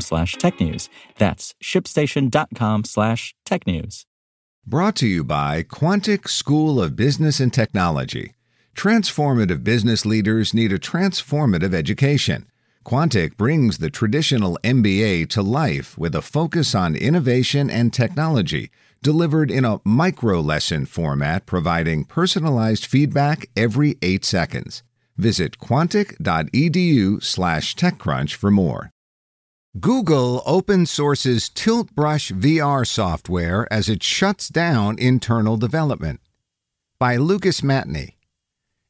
slash technews. That's shipstation.com slash tech news. Brought to you by Quantic School of Business and Technology. Transformative business leaders need a transformative education. Quantic brings the traditional MBA to life with a focus on innovation and technology, delivered in a micro lesson format providing personalized feedback every eight seconds. Visit quantic.edu/slash TechCrunch for more. Google open sources Tilt Brush VR software as it shuts down internal development. By Lucas Matney.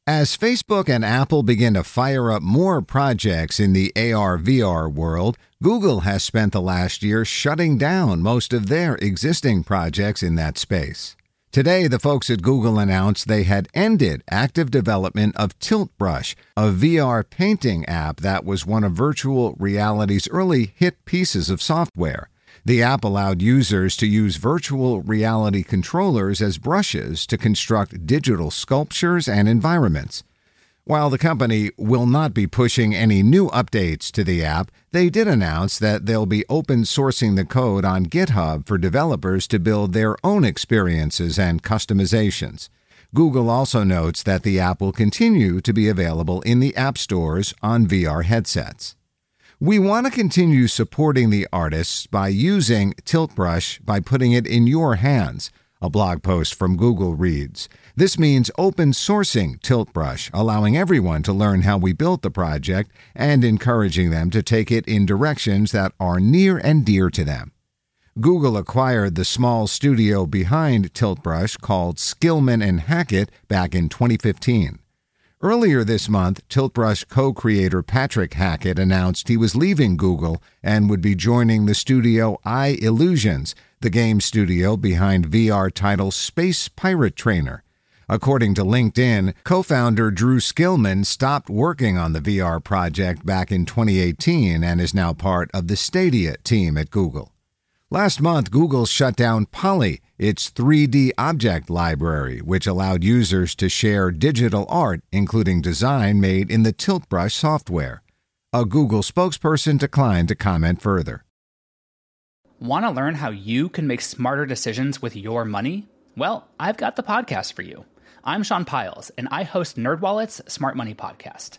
As Facebook and Apple begin to fire up more projects in the AR VR world, Google has spent the last year shutting down most of their existing projects in that space. Today, the folks at Google announced they had ended active development of Tilt Brush, a VR painting app that was one of virtual reality's early hit pieces of software. The app allowed users to use virtual reality controllers as brushes to construct digital sculptures and environments. While the company will not be pushing any new updates to the app, they did announce that they'll be open sourcing the code on GitHub for developers to build their own experiences and customizations. Google also notes that the app will continue to be available in the app stores on VR headsets. We want to continue supporting the artists by using Tilt Brush by putting it in your hands. A blog post from Google reads This means open sourcing Tilt Brush, allowing everyone to learn how we built the project and encouraging them to take it in directions that are near and dear to them. Google acquired the small studio behind Tilt Brush called Skillman and Hackett back in 2015. Earlier this month, Tilt Brush co creator Patrick Hackett announced he was leaving Google and would be joining the studio iLlusions, the game studio behind VR title Space Pirate Trainer. According to LinkedIn, co founder Drew Skillman stopped working on the VR project back in 2018 and is now part of the Stadia team at Google. Last month, Google shut down Poly, its 3D object library, which allowed users to share digital art, including design made in the Tilt Brush software. A Google spokesperson declined to comment further. Want to learn how you can make smarter decisions with your money? Well, I've got the podcast for you. I'm Sean Pyles, and I host NerdWallet's Smart Money Podcast.